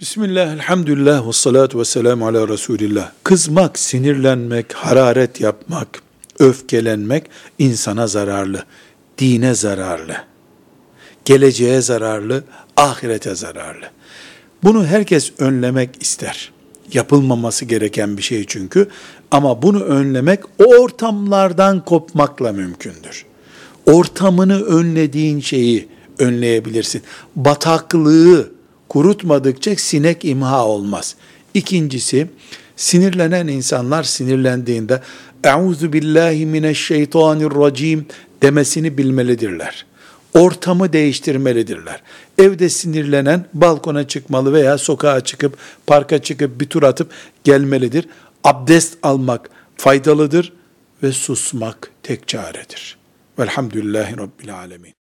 Bismillah, elhamdülillah, ve salatu ve selamu ala Resulillah. Kızmak, sinirlenmek, hararet yapmak, öfkelenmek insana zararlı, dine zararlı, geleceğe zararlı, ahirete zararlı. Bunu herkes önlemek ister. Yapılmaması gereken bir şey çünkü. Ama bunu önlemek o ortamlardan kopmakla mümkündür. Ortamını önlediğin şeyi önleyebilirsin. Bataklığı, kurutmadıkça sinek imha olmaz. İkincisi, sinirlenen insanlar sinirlendiğinde Euzu billahi mineşşeytanirracim demesini bilmelidirler. Ortamı değiştirmelidirler. Evde sinirlenen balkona çıkmalı veya sokağa çıkıp parka çıkıp bir tur atıp gelmelidir. Abdest almak faydalıdır ve susmak tek çaredir. Velhamdülillahi Rabbil Alemin.